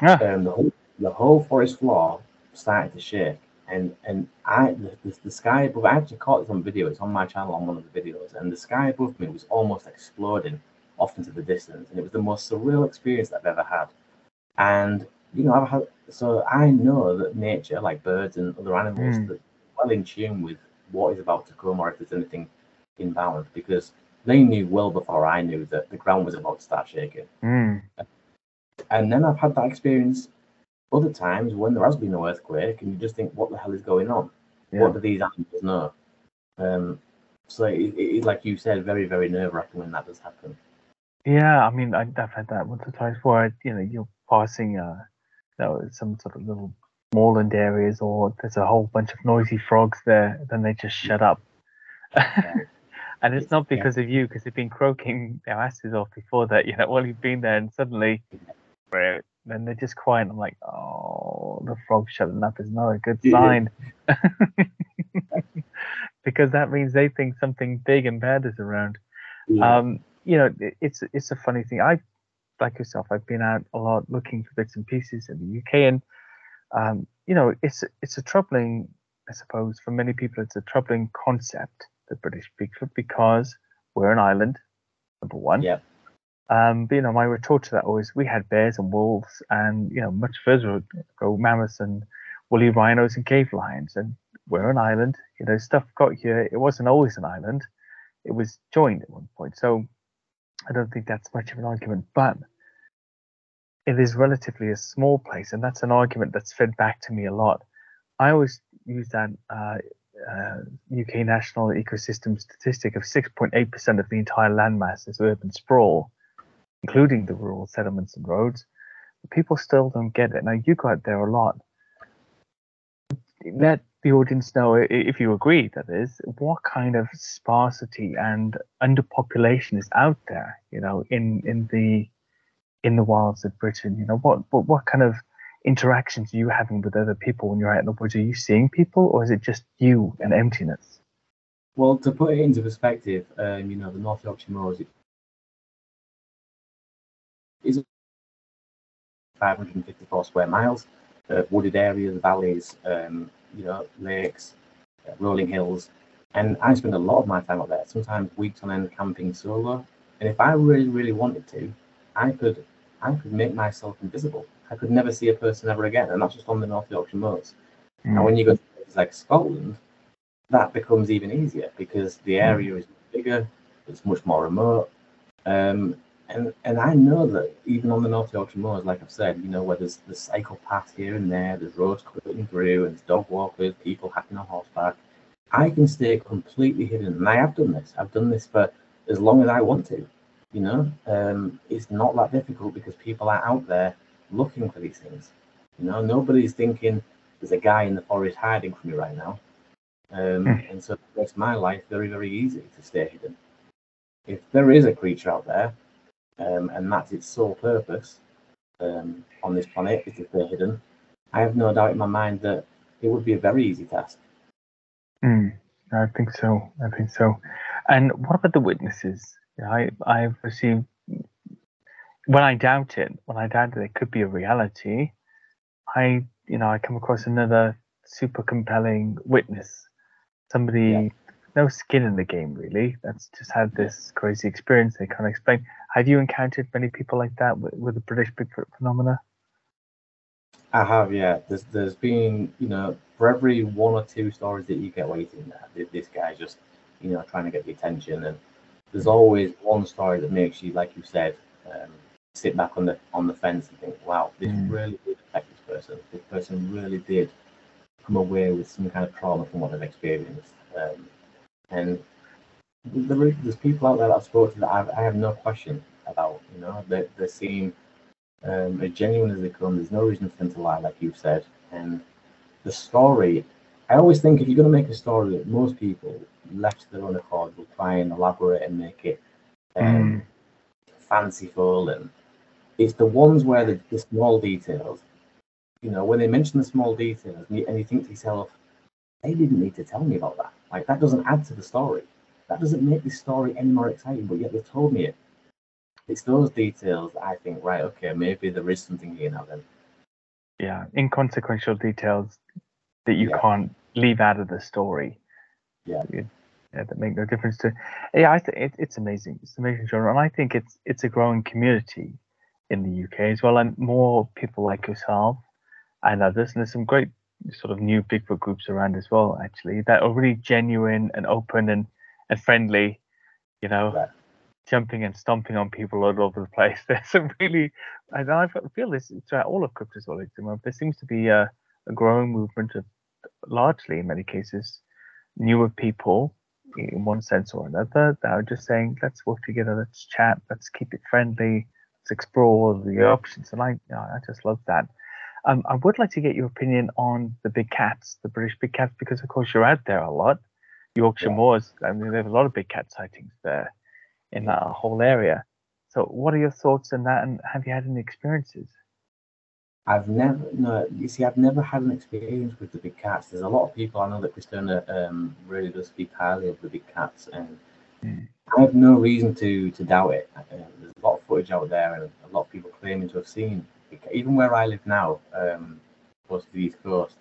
B: Ah,
A: um, the whole the whole forest floor started to shake, and and I the, the, the sky above. I actually caught this on video. It's on my channel on one of the videos, and the sky above me was almost exploding off into the distance, and it was the most surreal experience that I've ever had. And you know, I've had so I know that nature, like birds and other animals,
B: Mm.
A: that well in tune with what is about to come, or if there's anything inbound, because they knew well before I knew that the ground was about to start shaking
B: mm,
A: and then I've had that experience other times when there has been no earthquake, and you just think, what the hell is going on?
B: Yeah.
A: What do these animals know? Um, so it, it is like you said, very very nerve wracking when that does happen.
B: Yeah, I mean, I, I've had that once or twice where you know you're passing, uh, you know, some sort of little moorland areas, or there's a whole bunch of noisy frogs there, then they just shut up. and it's
A: It's-
B: not
A: yeah.
B: because of you, because they've been croaking their asses off before that. You know, while you've been there, and suddenly, then they're just quiet. I'm like, oh, the frog shutting up is not a good
A: Yeah.
B: sign. because that means they think something big and bad is around.
A: Yeah.
B: Um, you know, it, it's it's a funny thing. I, like yourself, I've been out a lot looking for bits and pieces in the UK, and um, you know, it's it's a troubling, I suppose, for many people, it's a troubling concept, the British Bigfoot, because we're an island, number one.
A: yeah.
B: Um, but you know, my retort to that always we had bears and wolves, and you know, much further go mammoths and woolly rhinos and cave lions, and we're an island. You know, stuff got here. It wasn't always an island; it was joined at one point. So I don't think that's much of an argument, but it is relatively a small place, and that's an argument that's fed back to me a lot. I always use that uh, uh, UK national ecosystem statistic of 6.8% of the entire landmass is urban sprawl, including the rural settlements and roads. But people still don't get it. Now, you go out there a lot. Let the audience know, if you agree, that is, what kind of sparsity and underpopulation is out there, you know, in, in the in the wilds of Britain. You know, what, what what kind of interactions are you having with other people when you're out in the woods? Are you seeing people, or is it just you and emptiness?
A: Well, to put it into perspective, um, you know, the North Yorkshire Moors is 554 square miles, uh, wooded areas, valleys, um, you know, lakes, uh, rolling hills. And I spend a lot of my time up there, sometimes weeks on end camping solo. And if I really, really wanted to, I could, I could make myself invisible. I could never see a person ever again, and that's just on the North Yorkshire Moors. And when you go to places like Scotland, that becomes even easier because the area is bigger, it's much more remote. Um, and and I know that even on the North Yorkshire Moors, like I've said, you know, where there's the cycle paths here and there, there's roads cutting through, and there's dog walkers, people hacking on horseback. I can stay completely hidden, and I have done this. I've done this for as long as I want to. You know, um, it's not that difficult because people are out there looking for these things. You know, nobody's thinking there's a guy in the forest hiding from me right now. Um,
B: Hmm.
A: and so it makes my life very, very easy to stay hidden. If there is a creature out there, um, and that's its sole purpose um, on this planet is stay hidden, I have no doubt in my mind that it would be a very easy task.
B: Mm, I think so. I think so. And what about the witnesses? I I've received when I doubt it, when I doubt that it could be a reality, I you know I come across another super compelling witness, somebody
A: Yeah.
B: No skin in the game really. That's just had this crazy experience. They can't explain. Have you encountered many people like that with, with the British Bigfoot phenomena?
A: I have, yeah. There's there's been, you know, for every one or two stories that you get waiting there, th- this guy's just, you know, trying to get the attention, and there's always one story that makes you, like you said, um, sit back on the on the fence and think, wow, this
B: Mm.
A: really did affect this person. This person really did come away with some kind of trauma from what they've experienced, um, and there there's people out there that I've spoken to that I've, I have no question about. You know, they they seem um, as genuine as they come. There's no reason for them to lie, like you've said. And the story, I always think if you're going to make a story that most people left to their own accord will try and elaborate and make it um, fanciful. And it's the ones where the, the small details, you know, when they mention the small details and you, and you think to yourself, they didn't need to tell me about that. Like, that doesn't add to the story. That doesn't make this story any more exciting, but yet they've told me it. It's those details that I think, right, okay, maybe there is something here now then.
B: Yeah, inconsequential details that you
A: Yeah.
B: can't leave out of the story.
A: Yeah.
B: Yeah, that make no difference to. Yeah, I think it, it's amazing. It's an amazing genre, and I think it's it's a growing community in the UK as well, and more people like yourself and others. And there's some great sort of new Bigfoot groups around as well, actually, that are really genuine and open and and friendly. You know,
A: Right.
B: jumping and stomping on people all over the place. There's some really, and I feel this throughout all of cryptozoology. There seems to be a, a growing movement of, largely in many cases, newer people in one sense or another that are just saying, let's work together, let's chat, let's keep it friendly, let's explore the options. And I, I just love that. Um, I would like to get your opinion on the big cats, the British big cats, because of course you're out there a lot. Yorkshire yeah. Moors, I mean, there's a lot of big cat sightings there in that whole area. So, what are your thoughts on that, and have you had any experiences?
A: I've never, no, you see, I've never had an experience with the big cats. There's a lot of people I know that Christina um, really does speak highly of the big cats, and mm. I have no reason to to doubt it. Uh, there's a lot of footage out there, and a lot of people claiming to have seen. Even where I live now, um, close to the east coast,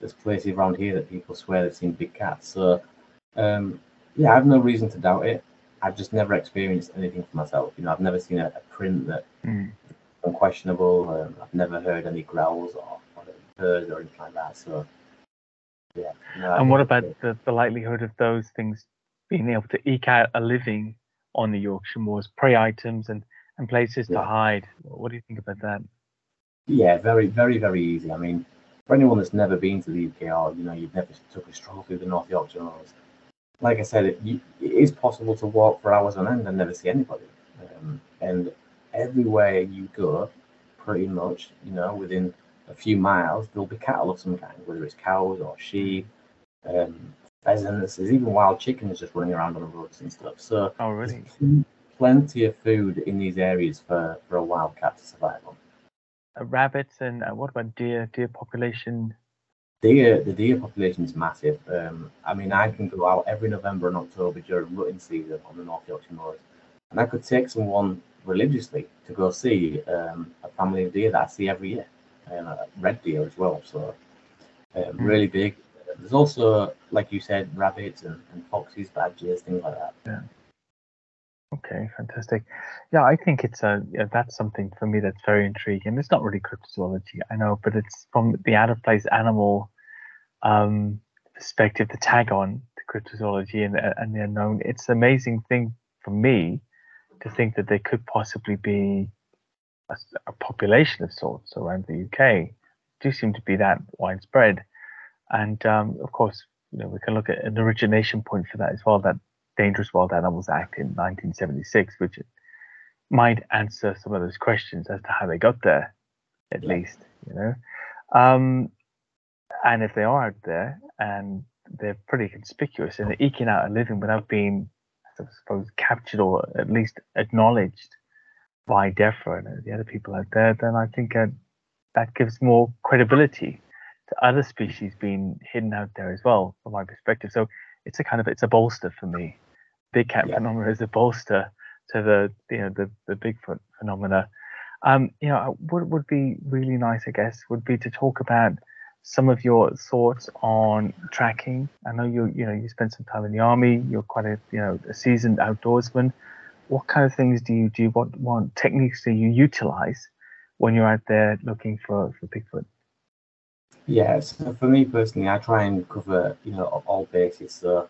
A: there's places around here that people swear they've seen big cats. So, um, yeah, I have no reason to doubt it. I've just never experienced anything for myself. You know, I've never seen a, a print that mm. unquestionable. Um, I've never heard any growls or, or birds or anything like that. So, yeah.
B: No, and what about the, the likelihood of those things being able to eke out a living on the Yorkshire moors, prey items and, and places yeah. to hide? What do you think about that?
A: Yeah, very, very, very easy. I mean, for anyone that's never been to the UK or you know you've never took a stroll through the North Yorkshire moors, like I said, it, it is possible to walk for hours on end and never see anybody. Um, and everywhere you go, pretty much, you know, within a few miles, there'll be cattle of some kind, whether it's cows or sheep, um, pheasants. There's even wild chickens just running around on the roads and stuff. So,
B: oh, really?
A: Plenty of food in these areas for, for a wild cat to survive on.
B: Uh, rabbits and uh, what about deer? Deer population
A: deer the deer population is massive. Um, I mean, I can go out every November and October during rutting season on the North Yorkshire moors, and I could take someone religiously to go see um, a family of deer that I see every year, and a red deer as well. So um, really big. There's also, like you said, rabbits and, and foxes, badgers, things like that.
B: Yeah. Okay, fantastic. Yeah, I think it's a yeah, that's something for me that's very intriguing. It's not really cryptozoology, I know, but it's from the out of place animal um, perspective, the tag on to cryptozoology and and the unknown. It's an amazing thing for me to think that there could possibly be a, a population of sorts around the UK. Do seem to be that widespread, and um, of course, you know, we can look at an origination point for that as well. That Dangerous Wild Animals Act in 1976, which might answer some of those questions as to how they got there, at yeah. least, you know. Um, and if they are out there and they're pretty conspicuous and they're eking out a living without being, I suppose, captured or at least acknowledged by DEFRA and the other people out there, then I think uh, that gives more credibility to other species being hidden out there as well, from my perspective. So it's a kind of it's a bolster for me big cat yeah. phenomena as a bolster to the you know the the Bigfoot phenomena. Um, you know, what would be really nice, I guess, would be to talk about some of your thoughts on tracking. I know you you know you spent some time in the army. You're quite a you know a seasoned outdoorsman. What kind of things do you do? Want what techniques do you utilize when you're out there looking for for Bigfoot?
A: Yeah, so for me personally, I try and cover you know all bases. So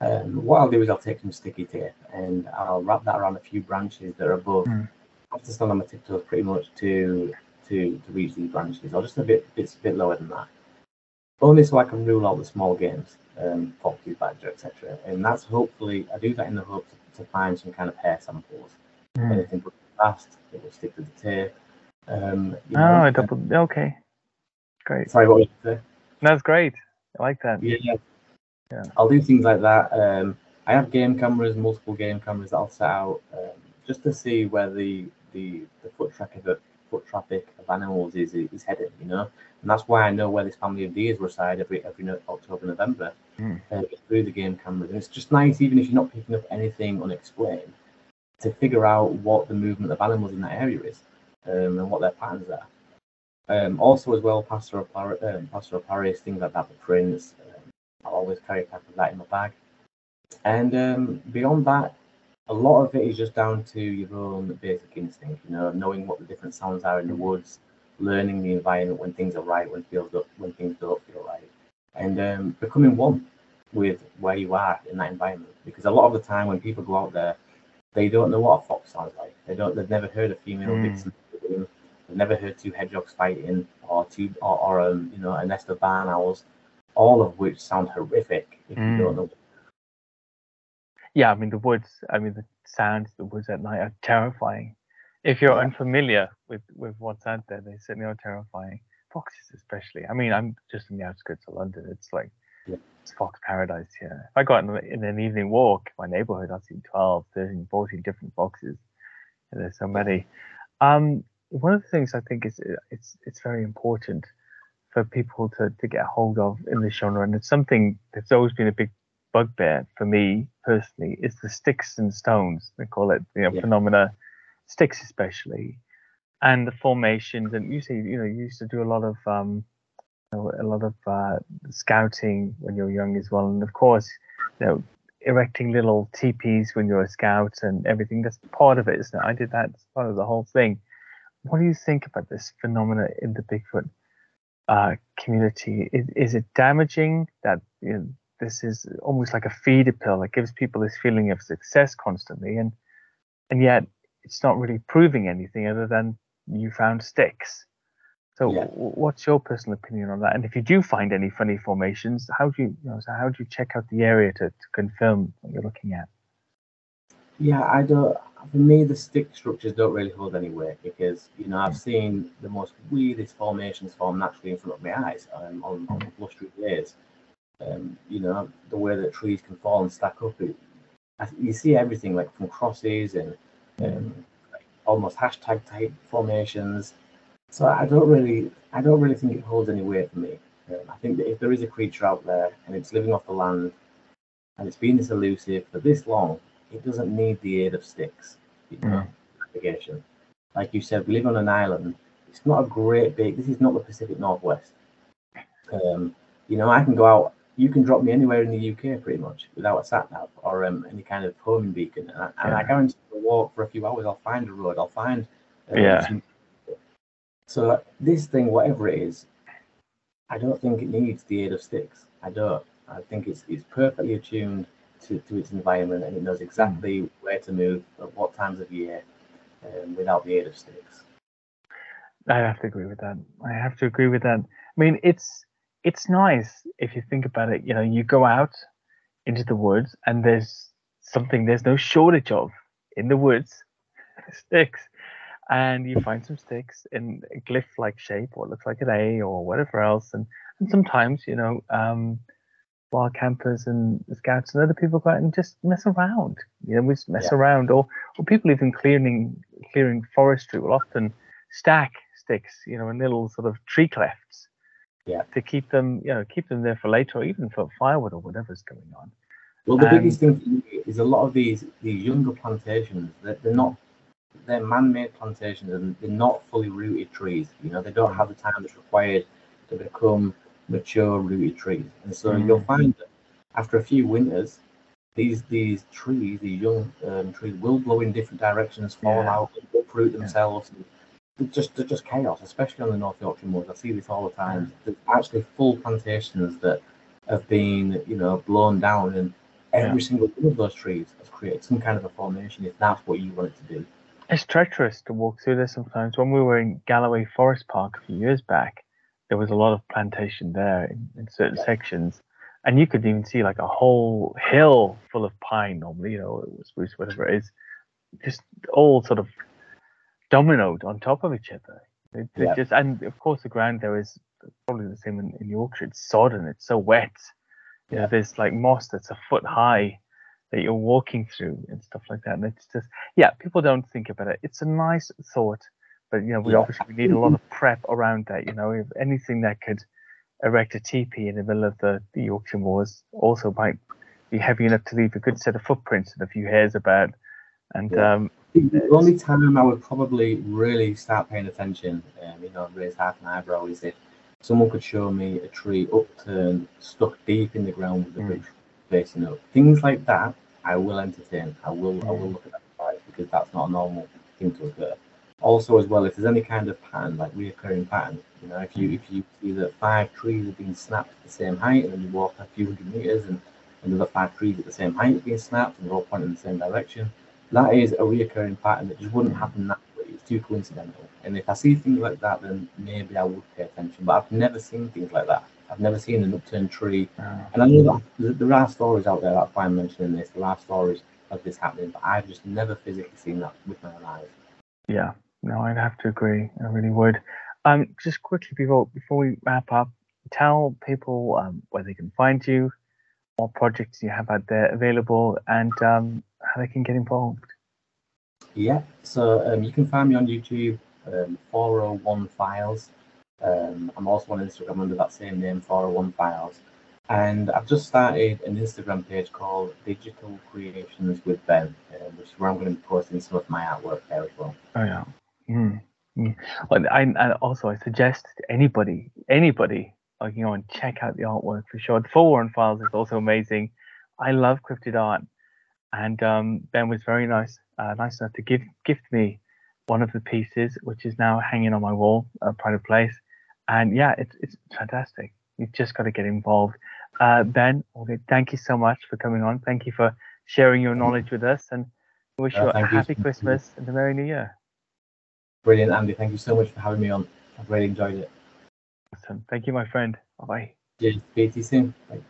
A: um, what I'll do is I'll take some sticky tape and I'll wrap that around a few branches that are above. Mm. I have to stand on my tiptoes pretty much to to to reach these branches, or just a bit bit, bit lower than that. Only so I can rule out the small games, um, foxes, badger, etc. And that's hopefully I do that in the hope to, to find some kind of hair samples. Mm. Anything fast, it will stick to the tape. Um,
B: oh, know, double. Okay, great.
A: Sorry, what was you say?
B: That's great. I like that.
A: Yeah, yeah. I'll do things like that. Um, I have game cameras, multiple game cameras that I'll set out um, just to see where the, the, the foot traffic of, foot traffic of animals is is heading. You know, and that's why I know where this family of deers reside every every October November mm. uh, through the game cameras. And it's just nice, even if you're not picking up anything unexplained, to figure out what the movement of animals in that area is um, and what their patterns are. Um, also, as well, Plaster um, Plaster Paris, things like that, the prints, I always carry a pack of that in my bag. And um, beyond that, a lot of it is just down to your own basic instinct, you know, knowing what the different sounds are in the woods, learning the environment when things are right, when feels when things don't feel right, and um, becoming one with where you are in that environment. Because a lot of the time when people go out there, they don't know what a fox sounds like. They don't. They've never heard a female
B: Mm.
A: vixen. They've never heard two hedgehogs fighting, or two, or, or um, you know, a nest of barn owls, all of which sound horrific if
B: Mm.
A: you don't know.
B: Yeah, I mean the woods. I mean the sounds the woods at night are terrifying. If you're
A: Yeah.
B: unfamiliar with with what's out there, they certainly are terrifying. Foxes, especially. I mean, I'm just in the outskirts of London. It's like
A: Yeah.
B: it's fox paradise here. If I go out in, in an evening walk, in my neighborhood, I'll see 12, 13, 14 different foxes. And there's so many. Um, one of the things I think is it's it's very important for people to, to get hold of in the genre, and it's something that's always been a big bugbear for me personally, is the sticks and stones. They call it, you know,
A: Yeah.
B: phenomena, sticks especially, and the formations. And you see, you know, you used to do a lot of um, you know, a lot of uh, scouting when you're young as well, and of course, you know, erecting little teepees when you're a scout and everything. That's part of it, isn't it? I did that. It's part of the whole thing. What do you think about this phenomena in the Bigfoot uh, community? Is, is it damaging that you know, this is almost like a feeder pill that gives people this feeling of success constantly, and and yet it's not really proving anything other than you found sticks. So,
A: Yeah.
B: what's your personal opinion on that? And if you do find any funny formations, how do you, you know, so how do you check out the area to, to confirm what you're looking at?
A: Yeah, I don't. For me, the stick structures don't really hold any weight because you know I've seen the most weirdest formations form naturally in front of my eyes um, on on blustery days. Um, you know the way that trees can fall and stack up. It, you see everything like from crosses and um, like almost hashtag type formations. So I don't really, I don't really think it holds any weight for me. Um, I think that if there is a creature out there and it's living off the land and it's been this elusive for this long, it doesn't need the aid of sticks, you know, navigation. Like you said, we live on an island. It's not a great big. This is not the Pacific Northwest. Um, you know, I can go out. You can drop me anywhere in the UK pretty much without a sat nav or um, any kind of homing beacon, and I, and I
B: Yeah.
A: guarantee walk for a few hours. I'll find a road. I'll find. uh,
B: Yeah.
A: some- So this thing, whatever it is, I don't think it needs the aid of sticks. I don't. I think it's it's perfectly attuned to, to its environment and it knows exactly where to move at what times of year um, without the aid of sticks.
B: I have to agree with that. I have to agree with that. I mean, it's it's nice if you think about it. You know, you go out into the woods and there's something there's no shortage of in the woods, sticks, and you find some sticks in a glyph-like shape, or looks like an A or whatever else, and and sometimes you know. Um, wild campers and scouts and other people go out and just mess around. You know, we just mess
A: Yeah.
B: around, or or people even clearing clearing forestry will often stack sticks, you know, in little sort of tree clefts.
A: Yeah.
B: To keep them, you know, keep them there for later, or even for firewood or whatever's going on.
A: Well, the
B: Um,
A: biggest thing is a lot of these these younger plantations. They're, they're not they're man-made plantations and they're not fully rooted trees. You know, they don't have the time that's required to become mature rooted trees. And so
B: Mm.
A: you'll find that after a few winters, these these trees, these young um, trees, will blow in different directions, fall
B: Yeah.
A: out, uproot themselves. They're just they're just chaos, especially on the North Yorkshire moors. I see this all the time. There's actually full plantations that have been, you know, blown down, and every single one of those trees has created some kind of a formation. If that's what you want it to do.
B: It's treacherous to walk through there sometimes. When we were in Galloway Forest Park a few years back, there was a lot of plantation there in, in certain
A: Yeah.
B: sections. And you could even see like a whole hill full of pine normally, you know, spruce, whatever it is, just all sort of dominoed on top of each other. It, it
A: Yeah.
B: just and of course the ground there is probably the same in, in Yorkshire. It's sodden, it's so wet. You know,
A: Yeah.
B: there's like moss that's a foot high that you're walking through and stuff like that. And it's just yeah, people don't think about it. It's a nice thought, but you know, we
A: Yeah.
B: obviously we need a lot of prep around that. You know, if anything that could erect a teepee in the middle of the, the Yorkshire moors also might be heavy enough to leave a good set of footprints and a few hairs about. And
A: Yeah.
B: um,
A: The only time I would probably really start paying attention, um, you know, raise half an eyebrow, is if someone could show me a tree upturned, stuck deep in the ground with the
B: Mm.
A: facing up. Things like that, I will entertain. I will, I will
B: Mm.
A: look at that because that's not a normal thing to occur. Also, as well, if there's any kind of pattern, like reoccurring pattern, you know, if you if you see that five trees have been snapped at the same height, and then you walk a few hundred meters, and another five trees at the same height have been snapped, and they're all pointing in the same direction that is a reoccurring pattern that just wouldn't happen naturally. It's too coincidental. And if I see things like that, then maybe I would pay attention. But I've never seen things like that. I've never seen an upturned tree. Mm. And I know that there are stories out there, that's why I'm mentioning this. There are stories of this happening, but I've just never physically seen that with my own eyes.
B: Yeah, no, I'd have to agree. I really would. Um, just quickly before before we wrap up, tell people um, where they can find you, what projects you have out there available, and um, how they can get involved.
A: Yeah, so um, you can find me on YouTube, um, 401 Files. Um, I'm also on Instagram under that same name, 401 Files. And I've just started an Instagram page called Digital Creations with Ben, uh, which is where I'm going to be posting some of my artwork there as well.
B: Oh yeah. Mm. Mm. Well, I, I also I suggest to anybody, anybody, like you know, and check out the artwork for sure. The 401 Files is also amazing. I love cryptid art, and um, Ben was very nice, uh, nice enough to give gift me one of the pieces, which is now hanging on my wall, a private place. And yeah, it's it's fantastic. You've just got to get involved. Uh, ben, okay, thank you so much for coming on. Thank you for sharing your knowledge with us, and wish
A: Uh,
B: you a
A: thank you.
B: happy Christmas and a merry New Year.
A: Brilliant, Andy. Thank you so much for having me on. I've really enjoyed it.
B: Awesome. Thank you, my friend. Bye bye.
A: Cheers. Speak to you soon. Bye.